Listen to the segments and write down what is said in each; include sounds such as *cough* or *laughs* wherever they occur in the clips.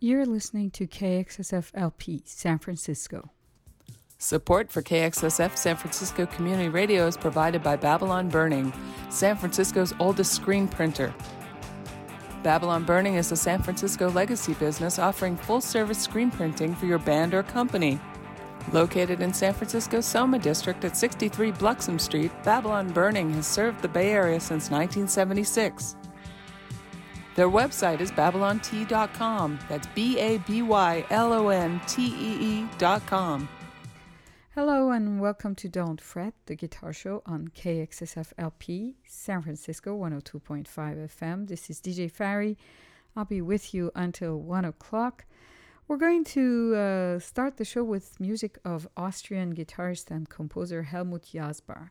You're listening to KXSF LP San Francisco. Support for KXSF San Francisco Community Radio is provided by Babylon Burning, San Francisco's oldest screen printer. Babylon Burning is a San Francisco legacy business offering full service screen printing for your band or company. Located in San Francisco's Soma District at 63 Bluxom Street, Babylon Burning has served the Bay Area since 1976. Their website is babylontee.com. That's B A B Y L O N T E E.com. Hello and welcome to Don't Fret, the guitar show on KXSF LP, San Francisco 102.5 FM. This is DJ Fari. I'll be with you until 1 o'clock. We're going to uh, start the show with music of Austrian guitarist and composer Helmut Jasbar.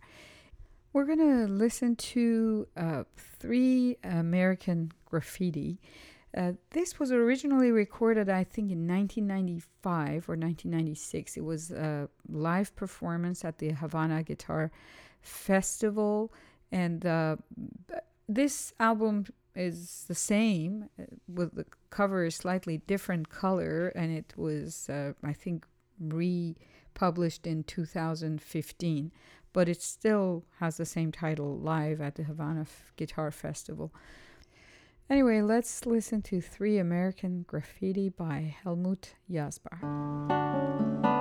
We're going to listen to uh, three American graffiti. Uh, this was originally recorded, I think, in 1995 or 1996. It was a live performance at the Havana Guitar Festival, and uh, this album is the same, uh, with the cover is slightly different color, and it was, uh, I think, republished in 2015, but it still has the same title, Live at the Havana Guitar Festival. Anyway, let's listen to Three American Graffiti by Helmut Jasbar.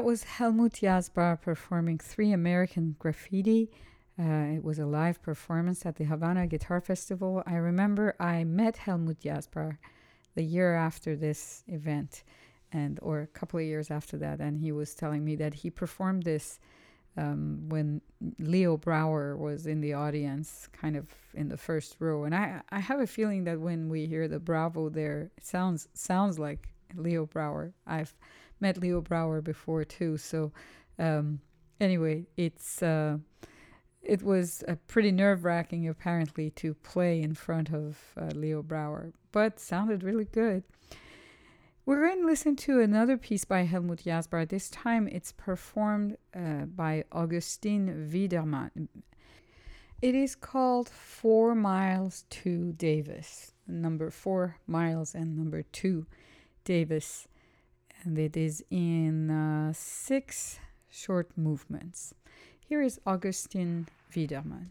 That was Helmut Jasbar performing Three American Graffiti. Uh, it was a live performance at the Havana Guitar Festival. I remember I met Helmut Jasbar the year after this event, and or a couple of years after that, and he was telling me that he performed this um, when Leo Brouwer was in the audience, kind of in the first row. And I, I have a feeling that when we hear the Bravo there, it sounds sounds like Leo Brouwer. I've met Leo Brouwer before too. So um, anyway, it's uh, it was uh, pretty nerve wracking apparently to play in front of uh, Leo Brouwer, but sounded really good. We're going to listen to another piece by Helmut Jasbar. This time it's performed uh, by Augustin Wiedemann. It is called Four Miles to Davis, number four miles and number two Davis. And it is in uh, six short movements. Here is Augustin Wiedemann.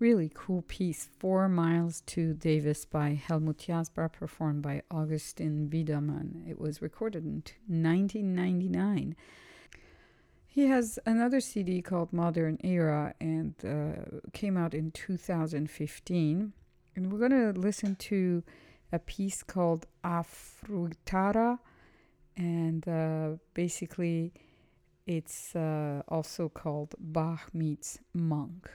really cool piece, Four Miles to Davis by Helmut Jasbar, performed by Augustin Wiedemann. It was recorded in 1999. He has another CD called Modern Era and uh, came out in 2015. And we're going to listen to a piece called Afrutara. And uh, basically, it's uh, also called Bach meets Monk.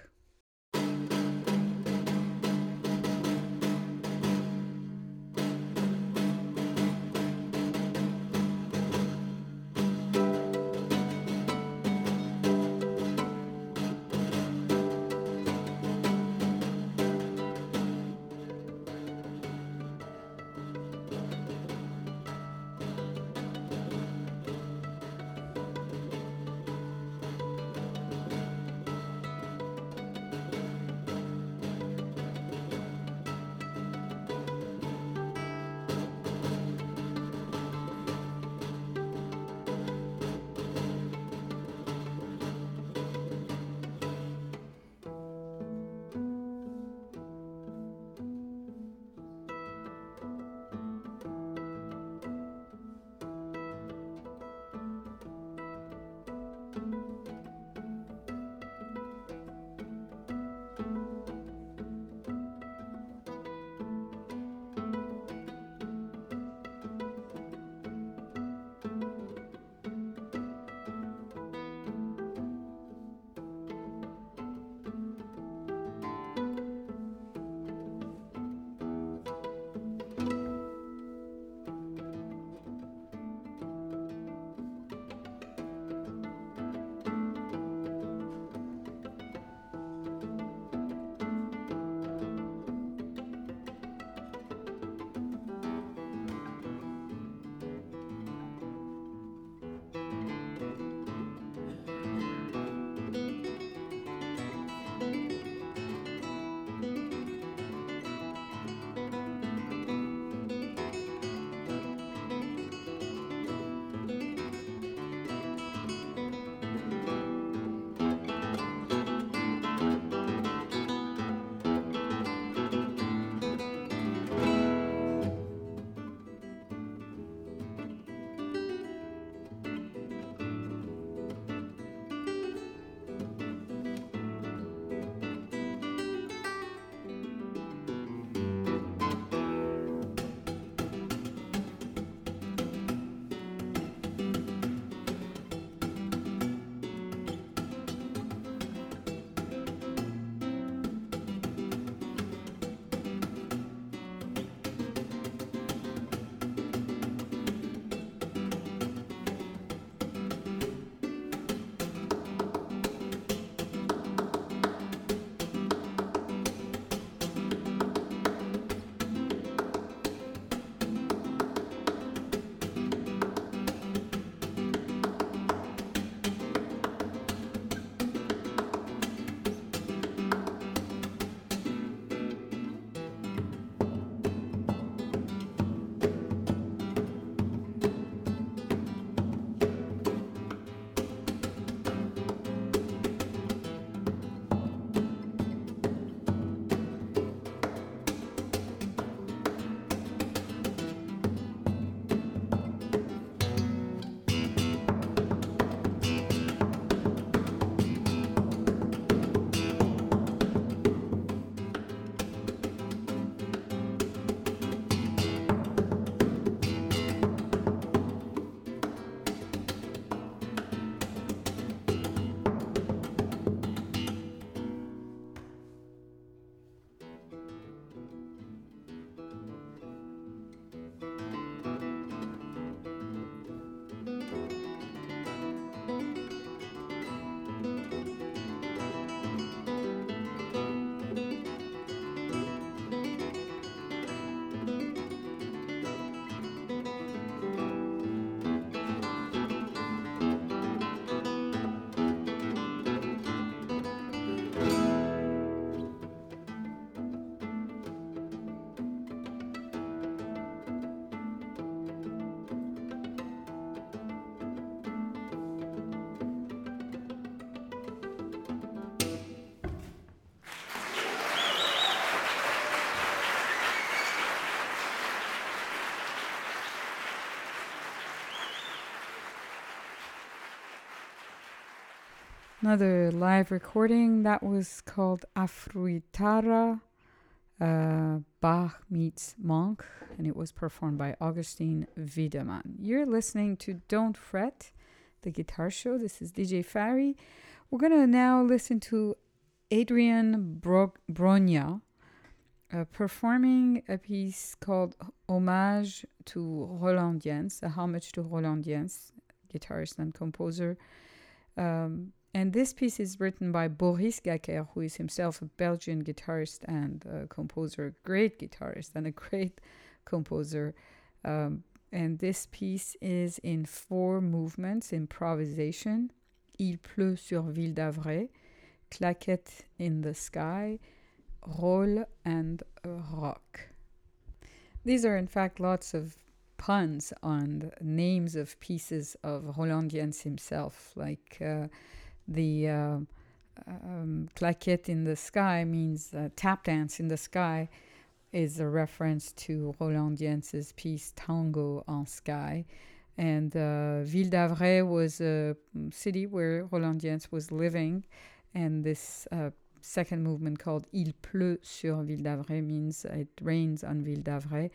Another live recording that was called Afruitara, uh, Bach meets Monk, and it was performed by Augustine Wiedemann. You're listening to Don't Fret, the guitar show. This is DJ Fari. We're going to now listen to Adrian Bro- Brogna uh, performing a piece called Homage to Roland Dyens, a homage to Roland Dyens, guitarist and composer. Um, and this piece is written by Boris Gaquere, who is himself a Belgian guitarist and uh, composer, a great guitarist and a great *laughs* composer. Um, and this piece is in four movements improvisation. Il pleut sur Ville d'Avray, claquette in the sky, Roll, and rock. These are, in fact, lots of puns on names of pieces of Roland Dyens himself, like. Uh, the uh, um, claquette in the sky means uh, tap dance in the sky is a reference to Roland Dyens's piece Tango en Sky. And uh, Ville d'Avray was a city where Roland Dyens was living. And this uh, second movement called Il pleut sur Ville d'Avray means it rains on Ville d'Avray.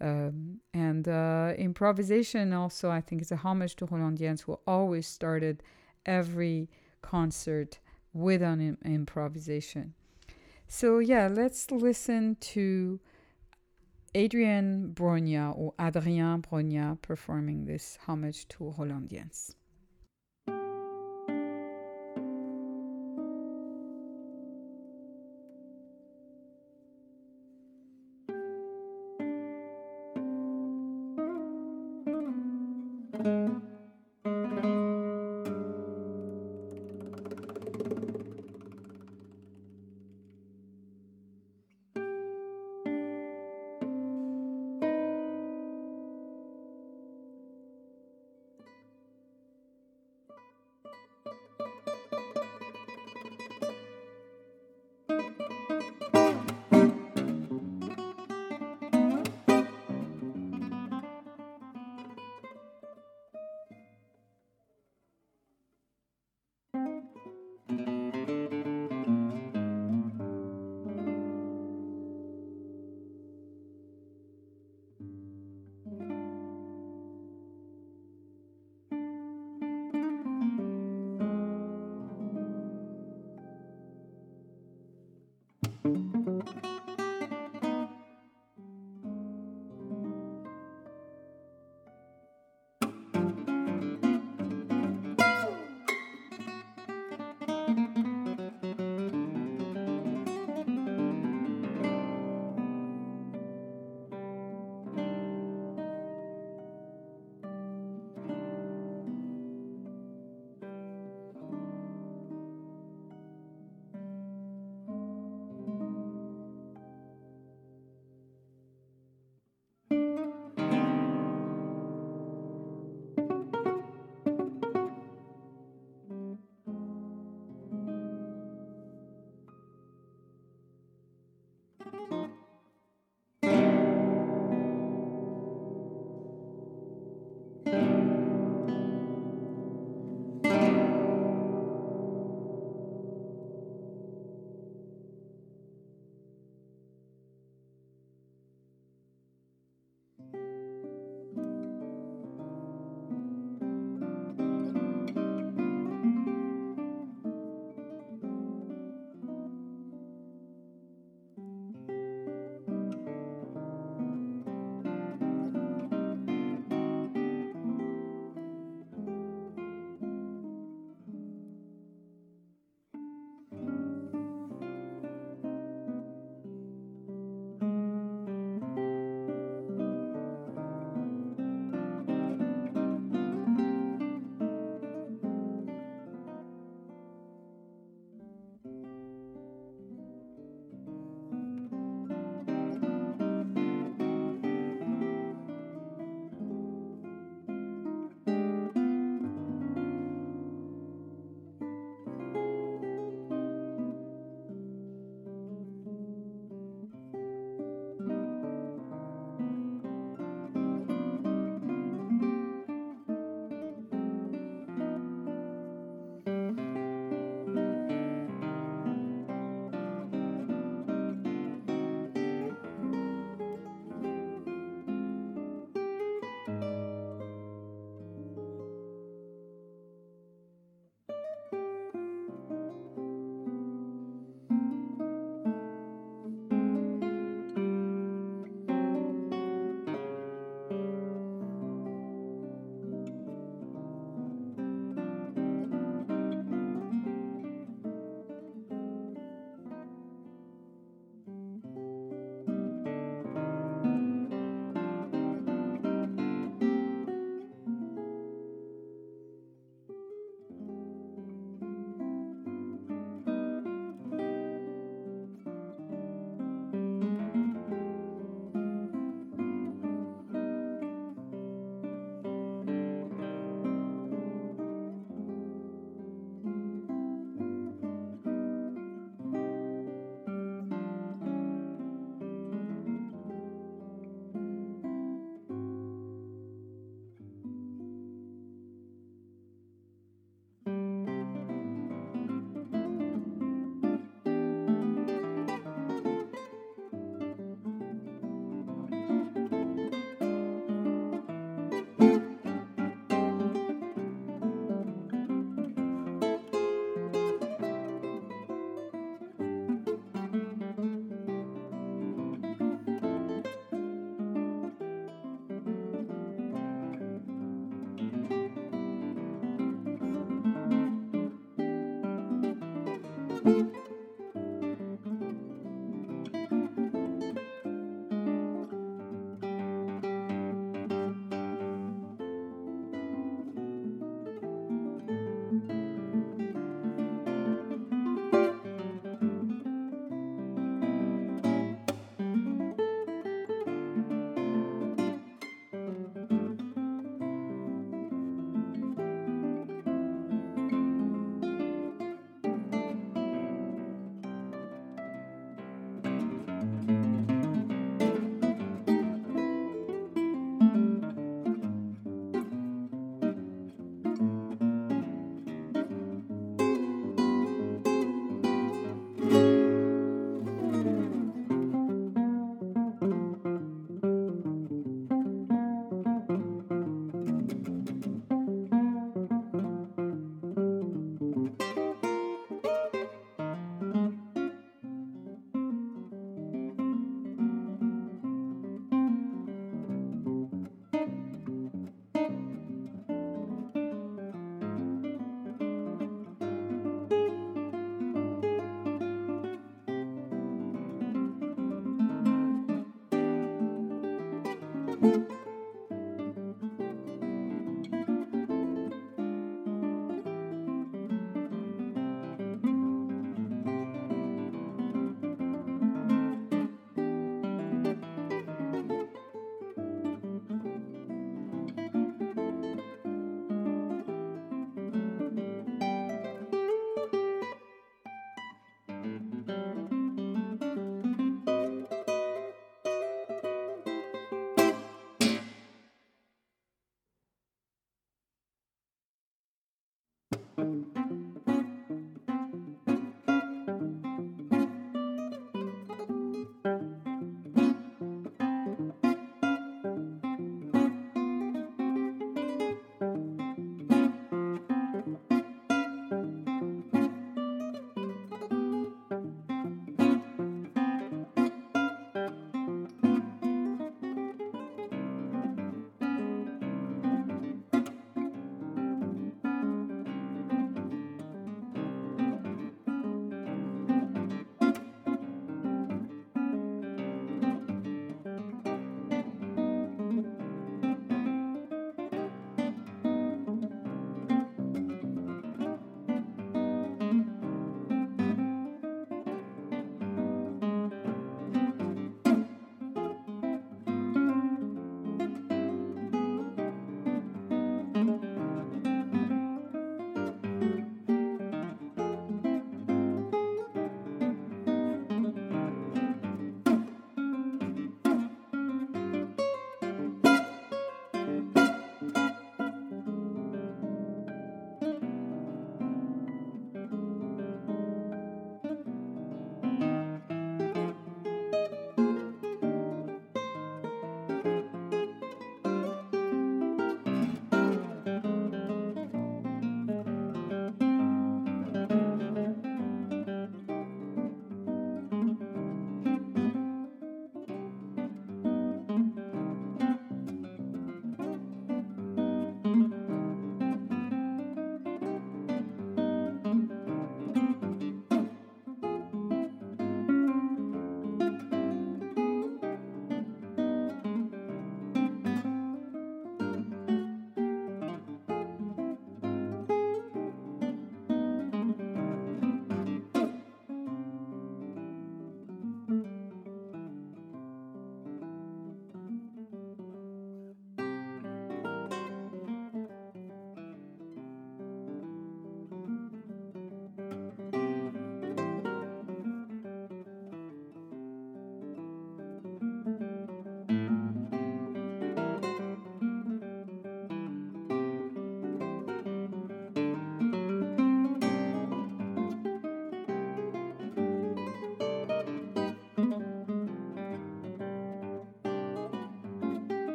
Um, and uh, improvisation also, I think, is a homage to Roland Dyens, who always started every concert with an Im- improvisation. So, yeah, let's listen to Adrian Brogna or Adrien Brogna performing this homage to Roland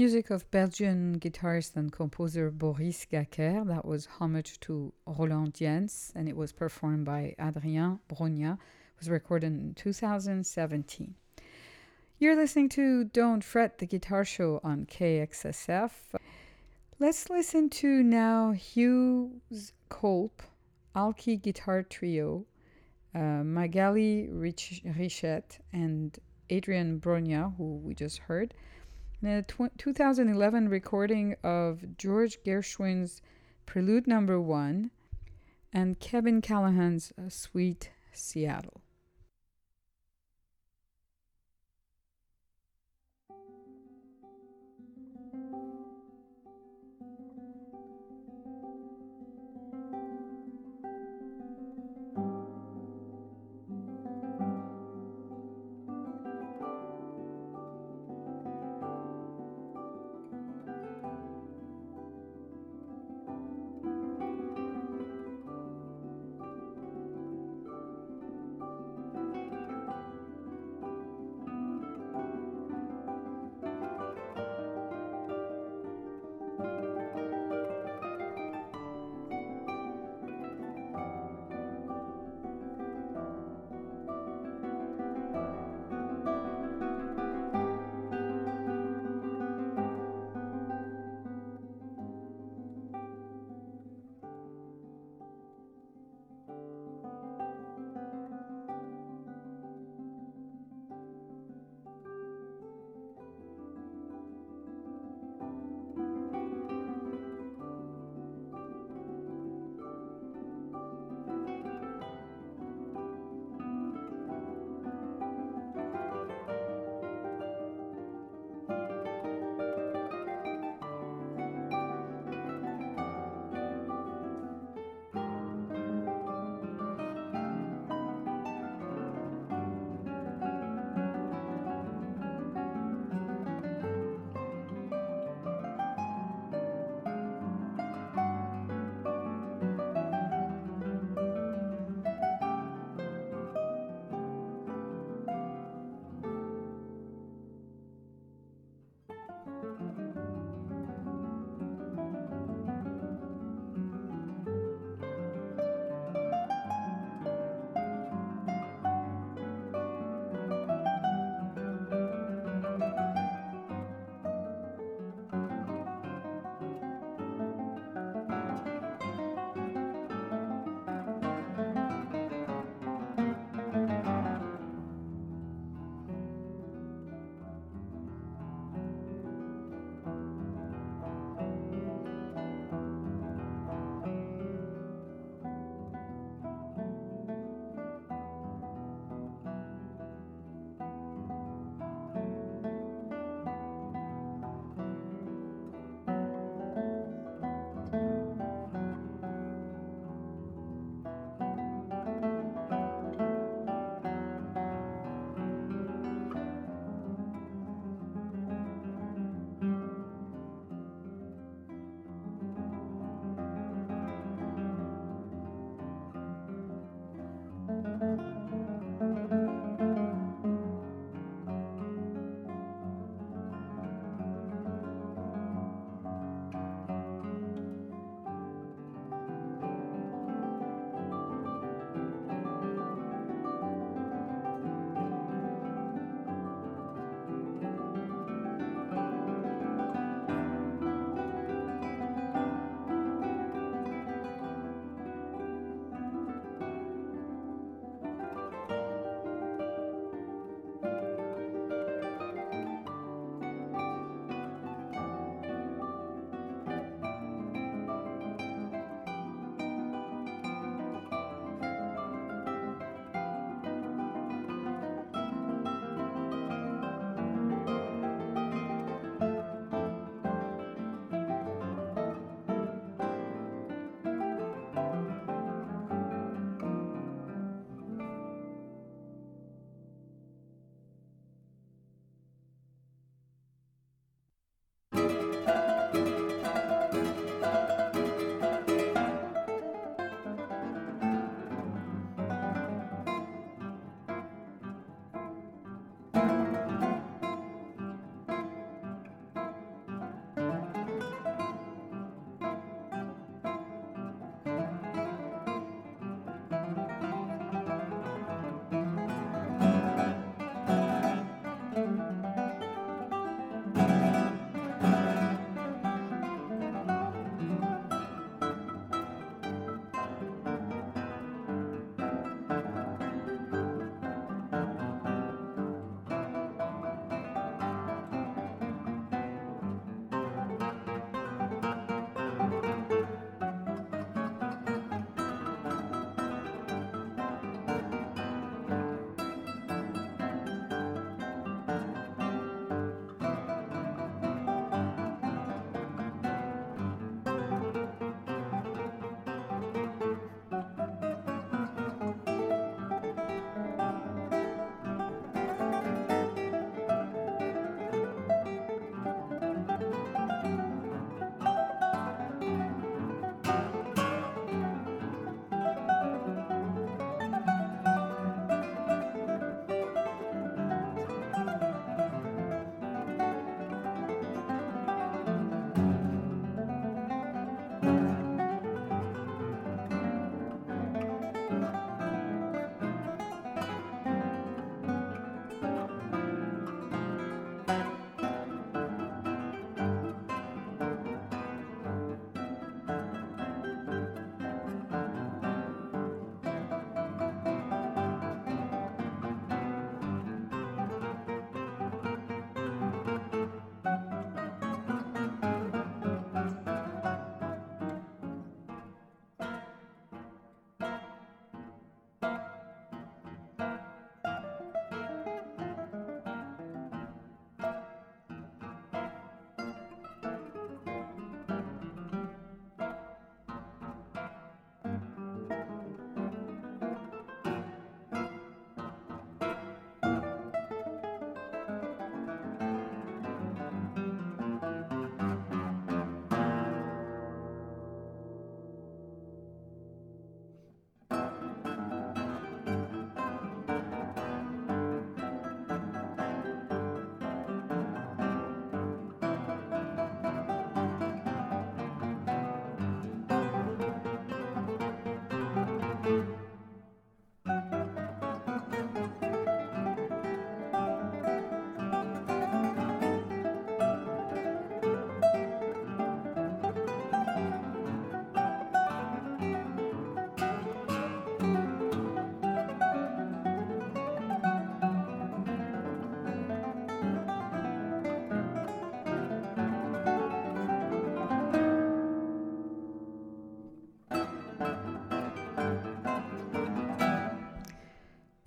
Music of Belgian guitarist and composer Boris Gaquere. That was Homage to Roland Dyens, and it was performed by Adrien Brogna. It was recorded in 2017. You're listening to Don't Fret, the guitar show on KXSF. Let's listen to now Hugues Kolp, Alki Guitar Trio, uh, Magali Rich- Richette, and Adrien Brogna, who we just heard a tw- 2011 recording of George Gershwin's Prelude Number One and Kevin Callahan's uh, Sweet Seattle.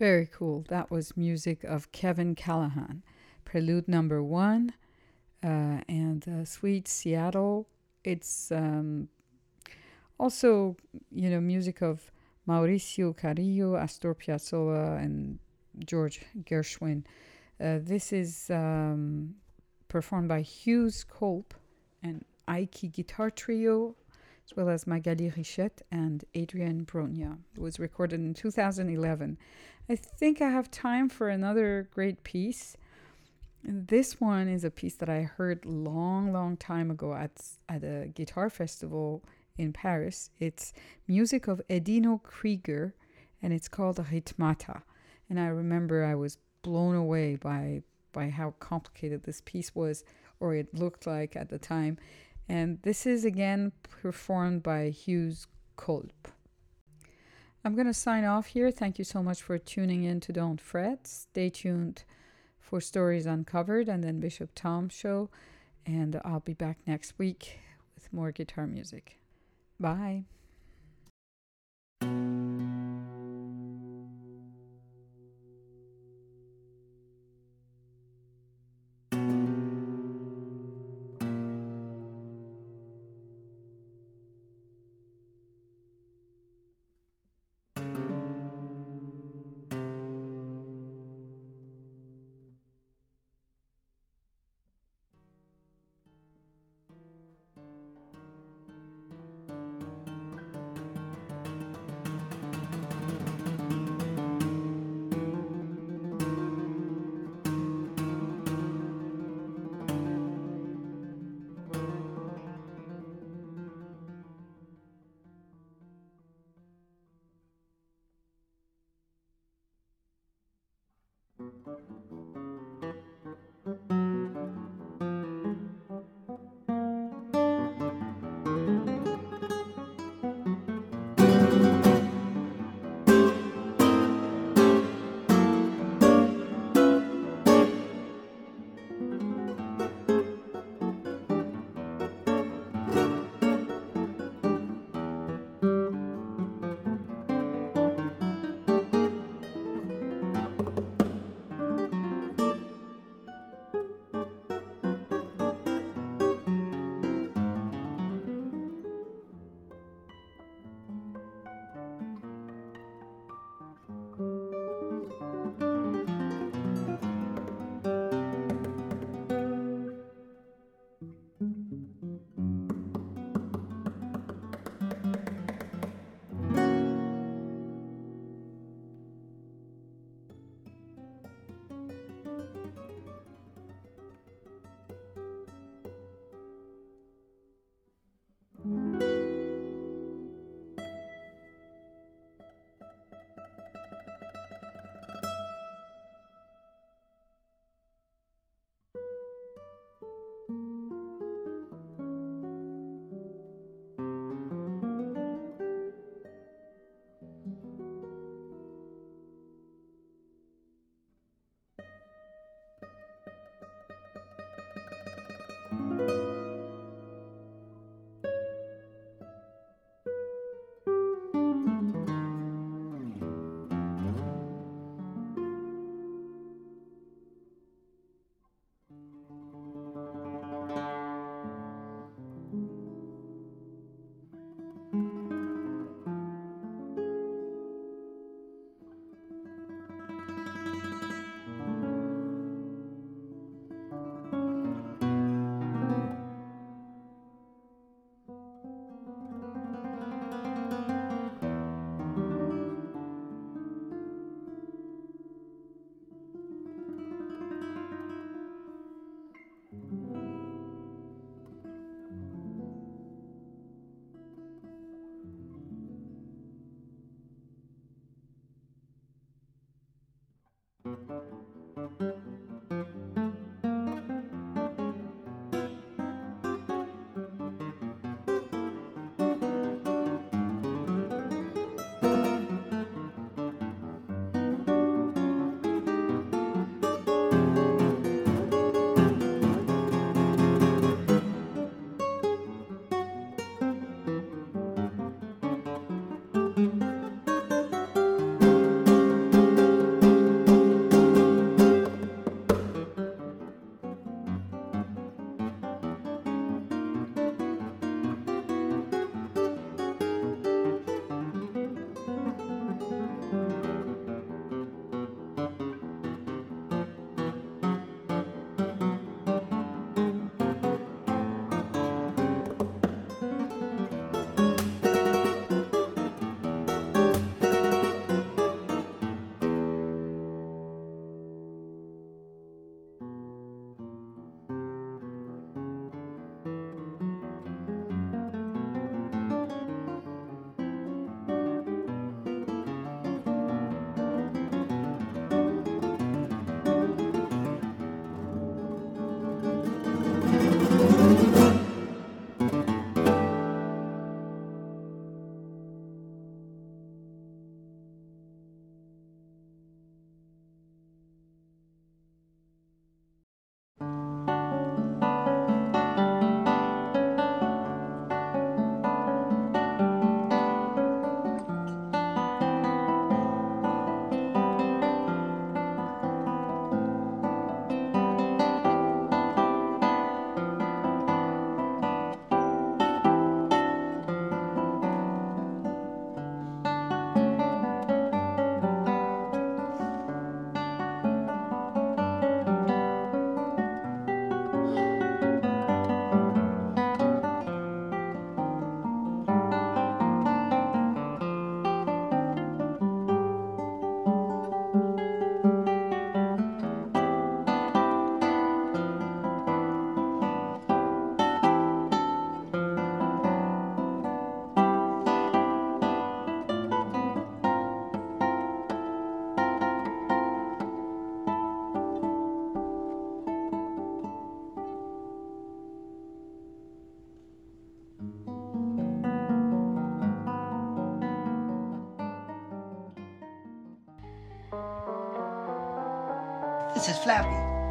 Very cool. That was music of Kevin Callahan. Prelude number one uh, and uh, Sweet Seattle. It's um, also, you know, music of Mauricio Carrillo, Astor Piazzolla, and George Gershwin. Uh, this is um, performed by Hugues Kolp and Aiki Guitar Trio, as well as Magali Richette and Adrien Brogna. It was recorded in 2011. I think I have time for another great piece. This one is a piece that I heard long, long time ago at, at a guitar festival in Paris. It's music of Edino Krieger and it's called Ritmata. And I remember I was blown away by by how complicated this piece was or it looked like at the time. And this is again performed by Hugues Kolp. I'm going to sign off here. Thank you so much for tuning in to Don't Fret. Stay tuned for Stories Uncovered and then Bishop Tom show. And I'll be back next week with more guitar music. Bye.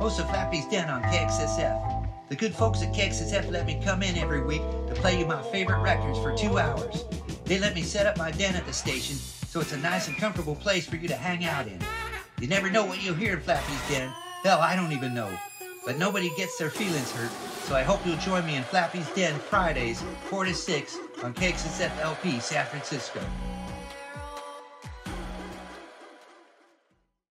Host of Flappy's Den on KXSF. The good folks at KXSF let me come in every week to play you my favorite records for two hours. They let me set up my den at the station, so it's a nice and comfortable place for you to hang out in. You never know what you'll hear in Flappy's Den. Hell, I don't even know. But nobody gets their feelings hurt, so I hope you'll join me in Flappy's Den Fridays, 4 to 6 on KXSF LP San Francisco.